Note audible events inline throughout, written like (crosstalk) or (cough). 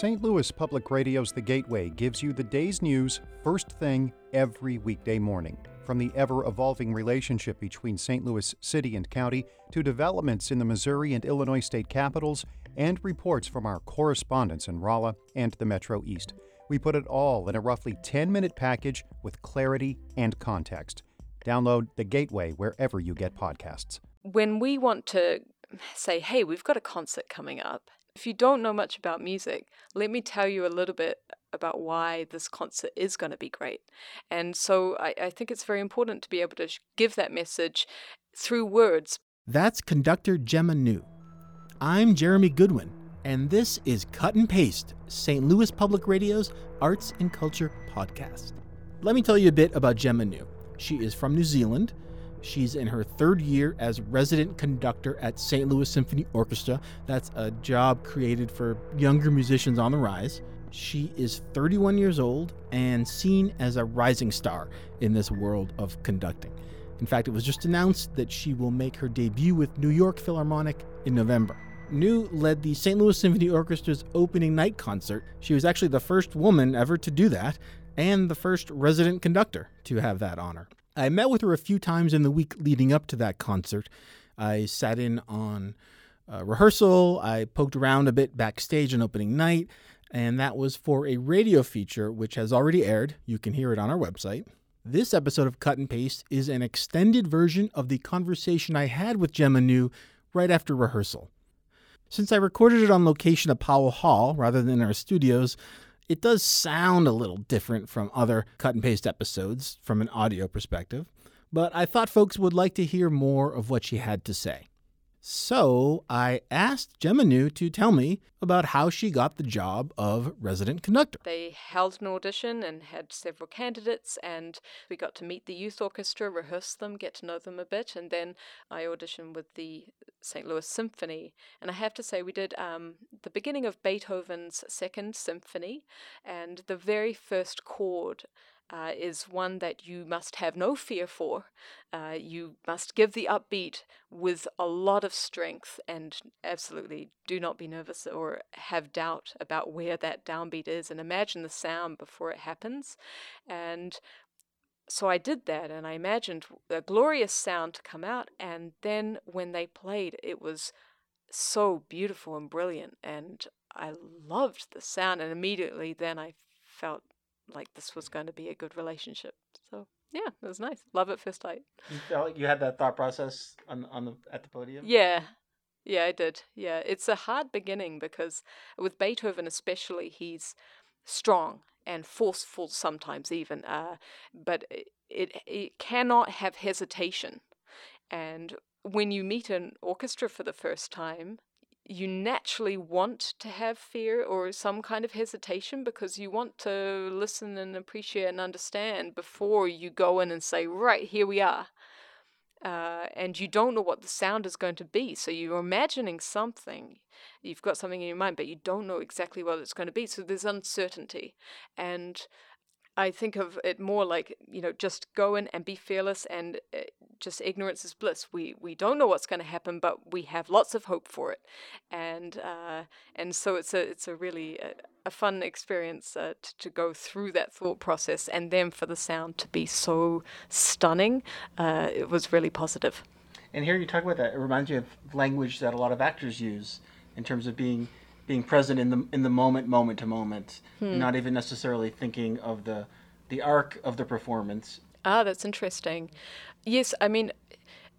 St. Louis Public Radio's The Gateway gives you the day's news first thing every weekday morning. From the ever evolving relationship between St. Louis City and County to developments in the Missouri and Illinois state capitals and reports from our correspondents in Rolla and the Metro East. We put it all in a roughly 10 minute package with clarity and context. Download The Gateway wherever you get podcasts. When we want to say, hey, we've got a concert coming up, if you don't know much about music, let me tell you a little bit about why this concert is going to be great. And so I, I think it's very important to be able to give that message through words. That's conductor Gemma New. I'm Jeremy Goodwin, and this is Cut and Paste, St. Louis Public Radio's Arts and Culture podcast. Let me tell you a bit about Gemma New. She is from New Zealand. She's in her third year as resident conductor at St. Louis Symphony Orchestra. That's a job created for younger musicians on the rise. She is 31 years old and seen as a rising star in this world of conducting. In fact, it was just announced that she will make her debut with New York Philharmonic in November. New led the St. Louis Symphony Orchestra's opening night concert. She was actually the first woman ever to do that, and the first resident conductor to have that honor. I met with her a few times in the week leading up to that concert. I sat in on rehearsal, I poked around a bit backstage on opening night, and that was for a radio feature which has already aired. You can hear it on our website. This episode of Cut and Paste is an extended version of the conversation I had with Gemma New right after rehearsal. Since I recorded it on location at Powell Hall rather than in our studios, it does sound a little different from other cut and paste episodes from an audio perspective, but I thought folks would like to hear more of what she had to say. So I asked Gemma New to tell me about how she got the job of resident conductor. They held an audition and had several candidates, and we got to meet the youth orchestra, rehearse them, get to know them a bit, and then I auditioned with the St. Louis Symphony. And I have to say, we did um, the beginning of Beethoven's Second Symphony, and the very first chord uh, is one that you must have no fear for. Uh, you must give the upbeat with a lot of strength and absolutely do not be nervous or have doubt about where that downbeat is and imagine the sound before it happens. And so I did that and I imagined a glorious sound to come out. And then when they played, it was so beautiful and brilliant. And I loved the sound. And immediately then I felt like this was going to be a good relationship. So yeah, it was nice. Love at first sight. You felt like you had that thought process on on the at the podium. Yeah, yeah, I did. Yeah, it's a hard beginning because with Beethoven especially, he's strong and forceful sometimes even, uh, but it, it it cannot have hesitation. And when you meet an orchestra for the first time, you naturally want to have fear or some kind of hesitation because you want to listen and appreciate and understand before you go in and say, right, here we are. Uh, and you don't know what the sound is going to be. So you're imagining something. You've got something in your mind, but you don't know exactly what it's going to be. So there's uncertainty. And I think of it more like you know just go in and be fearless and uh, just ignorance is bliss. We we don't know what's going to happen, but we have lots of hope for it, and uh, and so it's a it's a really a, a fun experience uh, to, to go through that thought process, and then for the sound to be so stunning, uh, it was really positive. And here you talk about that. It reminds me of language that a lot of actors use in terms of being being present in the in the moment, moment to moment, hmm. not even necessarily thinking of the the arc of the performance. Ah, that's interesting. Yes, I mean,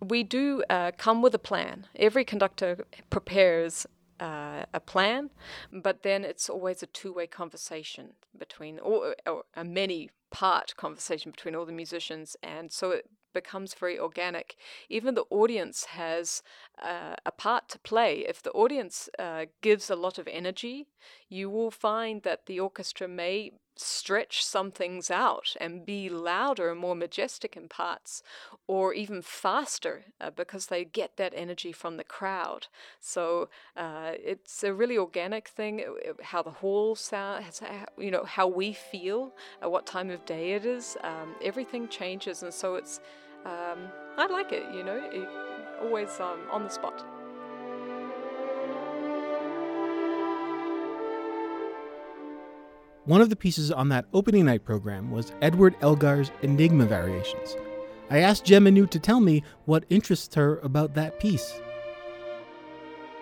we do uh, come with a plan. Every conductor prepares uh, a plan, but then it's always a two-way conversation between, or, or a many-part conversation between all the musicians, and so it becomes very organic. Even the audience has uh, a part to play. If the audience uh, gives a lot of energy, you will find that the orchestra may stretch some things out and be louder and more majestic in parts, or even faster uh, because they get that energy from the crowd. So uh, it's a really organic thing. Uh, how the hall sounds, you know, how we feel, at what time of day it is. Um, everything changes, and so it's. Um, I like it, you know, it, always um, on the spot. One of the pieces on that opening night program was Edward Elgar's Enigma Variations. I asked Gemma New to tell me what interests her about that piece.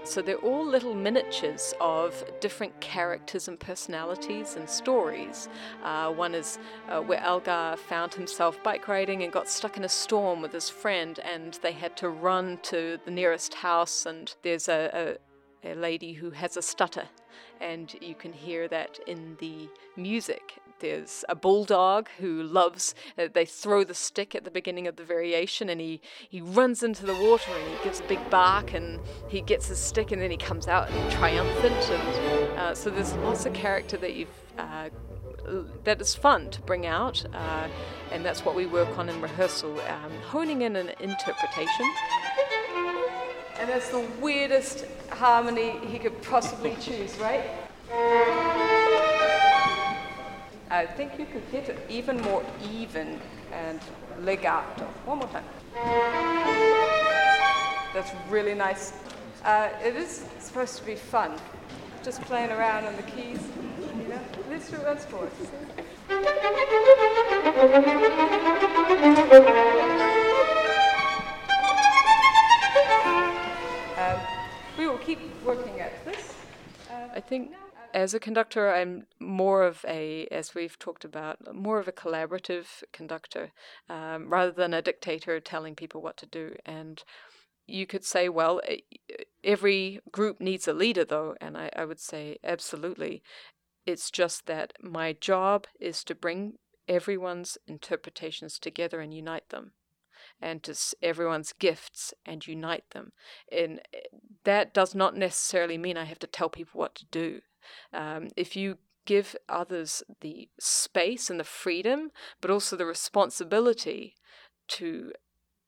So they're all little miniatures of different characters and personalities and stories. Uh, one is uh, where Elgar found himself bike riding and got stuck in a storm with his friend, and they had to run to the nearest house. And there's a, a, a lady who has a stutter, and you can hear that in the music there's a bulldog who loves. Uh, they throw the stick at the beginning of the variation, and he he runs into the water and he gives a big bark, and he gets his stick, and then he comes out and triumphant. And uh, so there's lots of character that you've. Uh, that is fun to bring out, uh, and that's what we work on in rehearsal, um, honing in an interpretation. And that's the weirdest harmony he could possibly (laughs) choose, right? I think you could hit it even more even and legato. One more time. That's really nice. Uh, it is supposed to be fun, just playing around on the keys. You know, let's do it once more. Keep working at this. Uh, I think as a conductor, I'm more of a, as we've talked about, more of a collaborative conductor um, rather than a dictator telling people what to do. And you could say, well, every group needs a leader, though, and I, I would say absolutely. It's just that my job is to bring everyone's interpretations together and unite them and to everyone's gifts and unite them. And eh, that does not necessarily mean I have to tell people what to do. Um, if you give others the space and the freedom, but also the responsibility to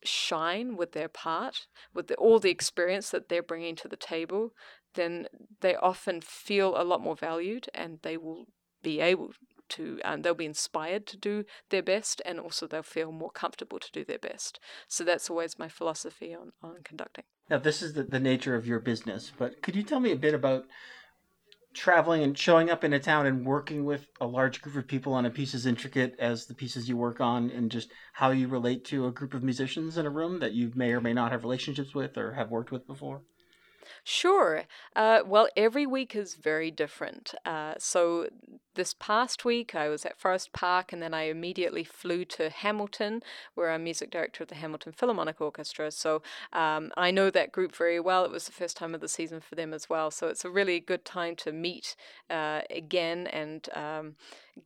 shine with their part, with the, all the experience that they're bringing to the table, then they often feel a lot more valued and they will be able to, and they'll be inspired to do their best and also they'll feel more comfortable to do their best. So that's always my philosophy on, on conducting. Now, this is the, the nature of your business, but could you tell me a bit about traveling and showing up in a town and working with a large group of people on a piece as intricate as the pieces you work on and just how you relate to a group of musicians in a room that you may or may not have relationships with or have worked with before? Sure. Uh, well, every week is very different. Uh, so this past week, I was at Forest Park, and then I immediately flew to Hamilton, where I'm music director of the Hamilton Philharmonic Orchestra. So um, I know that group very well. It was the first time of the season for them as well. So it's a really good time to meet uh, again and um,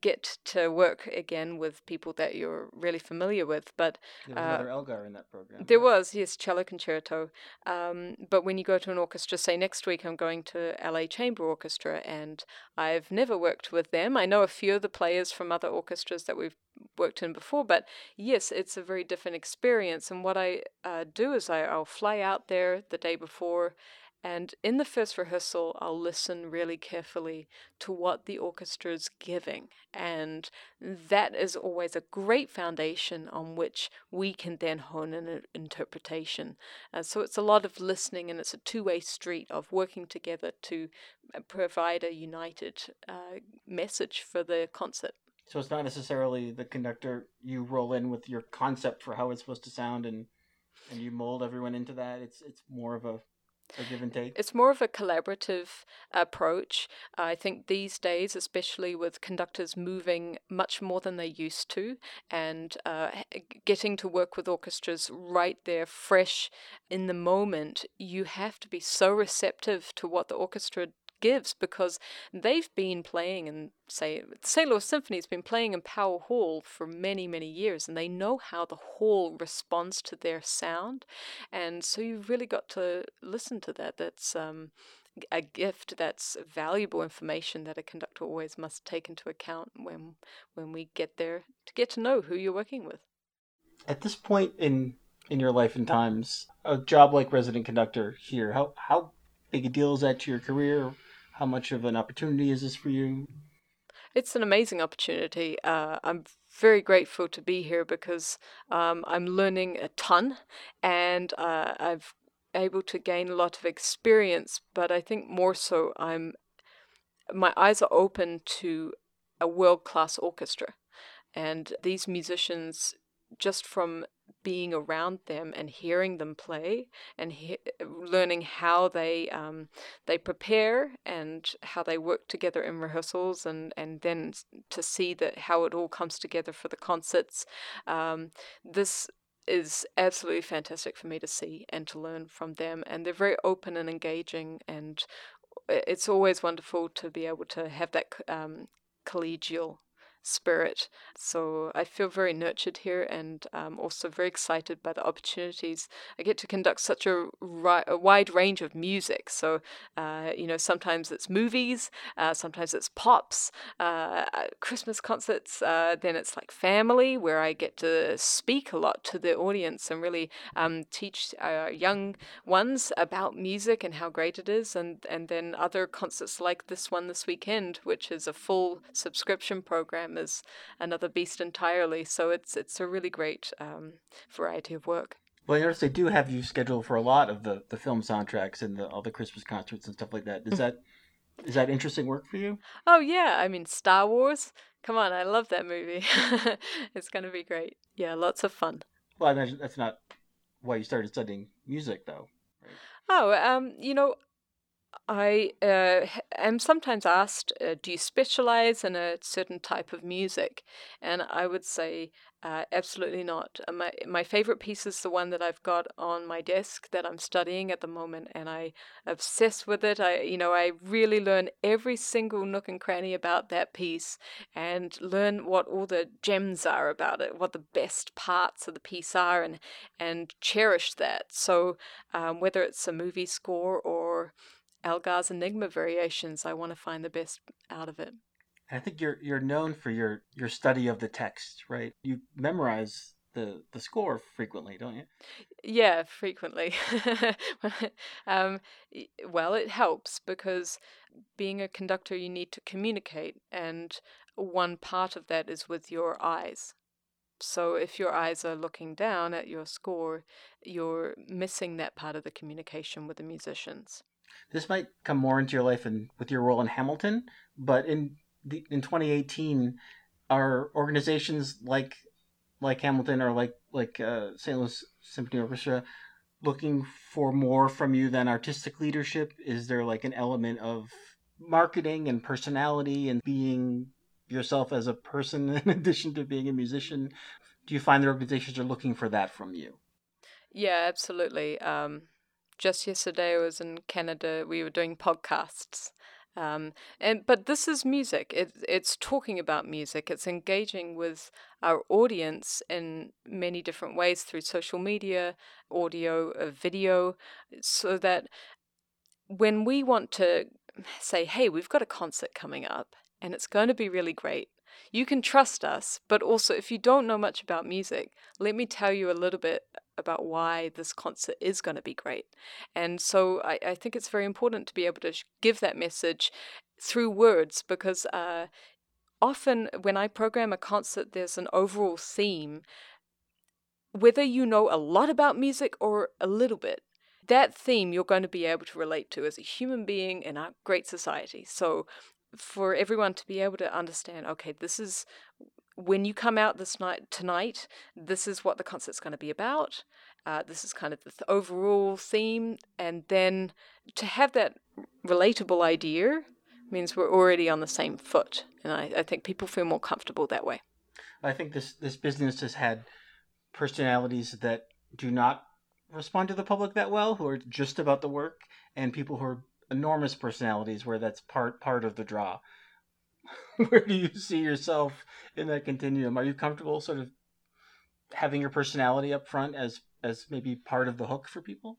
get to work again with people that you're really familiar with. But there was uh, another Elgar in that program. There was, yes, cello concerto. Um, but when you go to an orchestra, say next week I'm going to LA Chamber Orchestra, and I've never worked with them. I know a few of the players from other orchestras that we've worked in before, but yes, it's a very different experience. And what I uh, do is I, I'll fly out there the day before and in the first rehearsal, I'll listen really carefully to what the orchestra is giving. And that is always a great foundation on which we can then hone an interpretation. Uh, so it's a lot of listening and it's a two way street of working together to uh, provide a united uh, message for the concert. So it's not necessarily the conductor, you roll in with your concept for how it's supposed to sound and and you mold everyone into that. It's it's more of a a give and take? It's more of a collaborative approach. I think these days, especially with conductors moving much more than they used to, and uh, getting to work with orchestras right there, fresh in the moment, you have to be so receptive to what the orchestra gives because they've been playing in say St. Louis Symphony has been playing in Powell Hall for many many years and they know how the hall responds to their sound. And so you've really got to listen to that. That's um, a gift that's valuable information that a conductor always must take into account when when we get there to get to know who you're working with. At this point in in your life and times a job like resident conductor here how how big a deal is that to your career how much of an opportunity is this for you? It's an amazing opportunity. Uh, I'm very grateful to be here because um, I'm learning a ton and uh, I've able to gain a lot of experience. But I think more so, I'm my eyes are open to a world class orchestra. And these musicians, just from being around them and hearing them play and he- learning how they um, they prepare and how they work together in rehearsals and and then to see that how it all comes together for the concerts um, this is absolutely fantastic for me to see and to learn from them and they're very open and engaging and it's always wonderful to be able to have that um, collegial spirit. So I feel very nurtured here and um, also very excited by the opportunities. I get to conduct such a, ri- a wide range of music. So, uh, you know, sometimes it's movies, uh, sometimes it's pops, uh, Christmas concerts, uh, then it's like family where I get to speak a lot to the audience and really um, teach uh, young ones about music and how great it is. And, and then other concerts like this one this weekend, which is a full subscription program is another beast entirely. So it's it's a really great um, variety of work. Well, I notice they do have you scheduled for a lot of the, the film soundtracks and the, all the Christmas concerts and stuff like that. Is that is that interesting work for you? Oh yeah, I mean Star Wars. Come on, I love that movie. (laughs) it's gonna be great. Yeah, lots of fun. Well, I imagine that's not why you started studying music, though. Right? Oh, um, you know, I uh, am sometimes asked, uh, do you specialize in a certain type of music? And I would say, uh, absolutely not. Uh, my, my favorite piece is the one that I've got on my desk that I'm studying at the moment, and I obsess with it. I, you know, I really learn every single nook and cranny about that piece, and learn what all the gems are about it, what the best parts of the piece are, and and cherish that. So um, whether it's a movie score or Elgar's Enigma variations. I want to find the best out of it. I think you're you're known for your your study of the text, right? You memorize the the score frequently, don't you? Yeah, frequently. (laughs) um, well, it helps because being a conductor, you need to communicate, and one part of that is with your eyes. So if your eyes are looking down at your score, you're missing that part of the communication with the musicians. This might come more into your life and with your role in Hamilton, but in the, in 2018, are organizations like like Hamilton or like like uh, St. Louis Symphony Orchestra looking for more from you than artistic leadership? Is there like an element of marketing and personality and being yourself as a person (laughs) in addition to being a musician? Do you find that organizations are looking for that from you? Yeah, absolutely. Um, just yesterday I was in Canada. We were doing podcasts. Um, and but this is music. It, it's talking about music. It's engaging with our audience in many different ways through social media, audio, uh, video, so that when we want to say, "Hey, we've got a concert coming up, and it's going to be really great," you can trust us. But also, if you don't know much about music, let me tell you a little bit about why this concert is going to be great. And so I, I think it's very important to be able to sh- give that message through words because uh, often when I program a concert, there's an overall theme. Whether you know a lot about music or a little bit, that theme you're going to be able to relate to as a human being in our great society. So, for everyone to be able to understand, okay, this is when you come out this night tonight, this is what the concert's going to be about. Uh, this is kind of the th- overall theme, and then to have that relatable idea means we're already on the same foot, and I, I think people feel more comfortable that way. I think this this business has had personalities that do not respond to the public that well, who are just about the work, and people who are enormous personalities where that's part part of the draw. (laughs) where do you see yourself in that continuum? Are you comfortable sort of having your personality up front as as maybe part of the hook for people?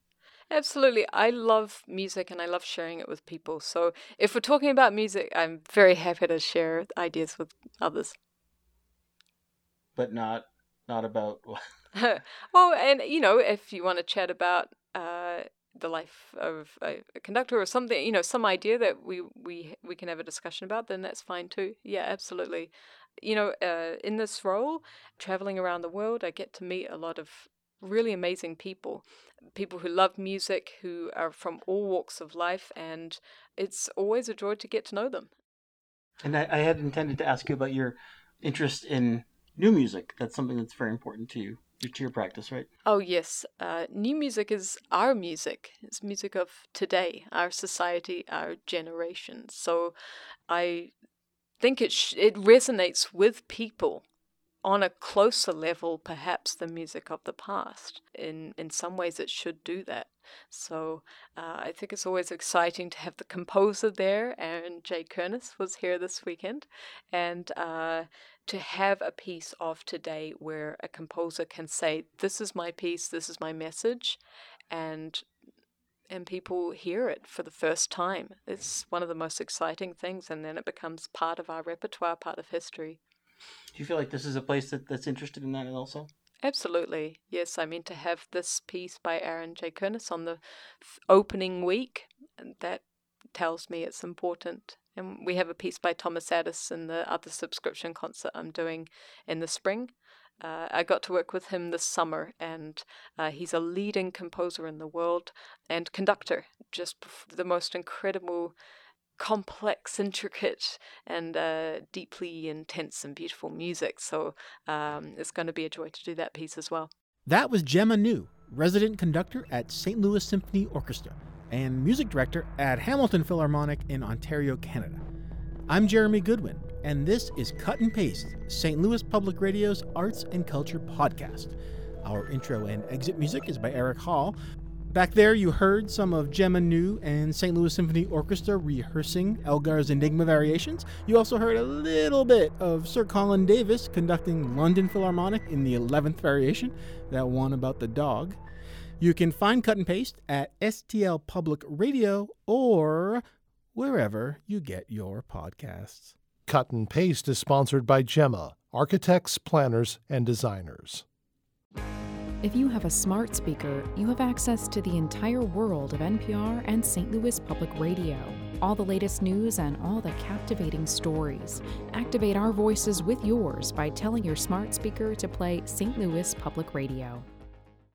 Absolutely. I love music and I love sharing it with people. So if we're talking about music, I'm very happy to share ideas with others. But not not about (laughs) (laughs) well, and you know, if you want to chat about the life of a, a, conductor or something you know some idea that we we we can have a discussion about then that's fine too. Yeah absolutely. You know uh, in this role traveling around the world i get to meet a lot of really amazing people people who love music who are from all walks of life and it's always a joy to get to know them. And I, I had intended to ask you about your interest in new music. That's something that's very important to you, to your practice, right? Oh, yes. Uh, new music is our music. It's music of today, our society, our generation. So I think it, sh- it resonates with people on a closer level, perhaps, the music of the past. In, in some ways, it should do that. So uh, I think it's always exciting to have the composer there, and Jay Kernis was here this weekend, and uh, to have a piece of today where a composer can say, "This is my piece, this is my message," and and people hear it for the first time. It's one of the most exciting things, and then it becomes part of our repertoire, part of history. Do you feel like this is a place that, that's interested in that also? Absolutely. Yes, I mean to have this piece by Aaron J. Kernis on the opening week, that tells me it's important. And we have a piece by Thomas Adès in the other subscription concert I'm doing in the spring. Uh, I got to work with him this summer, and uh, he's a leading composer in the world and conductor. Just the most incredible complex, intricate, and uh, deeply intense and beautiful music. So um, it's going to be a joy to do that piece as well. That was Gemma New, resident conductor at St. Louis Symphony Orchestra and music director at Hamilton Philharmonic in Ontario, Canada. I'm Jeremy Goodwin, and this is Cut and Paste, St. Louis Public Radio's Arts and Culture podcast. Our intro and exit music is by Eric Hall, Back there, you heard some of Gemma New and St. Louis Symphony Orchestra rehearsing Elgar's Enigma Variations. You also heard a little bit of Sir Colin Davis conducting London Philharmonic in the 11th Variation, that one about the dog. You can find Cut and Paste at STL Public Radio or wherever you get your podcasts. Cut and Paste is sponsored by Gemma, architects, planners, and designers. If you have a smart speaker, you have access to the entire world of NPR and St. Louis Public Radio. All the latest news and all the captivating stories. Activate our voices with yours by telling your smart speaker to play St. Louis Public Radio.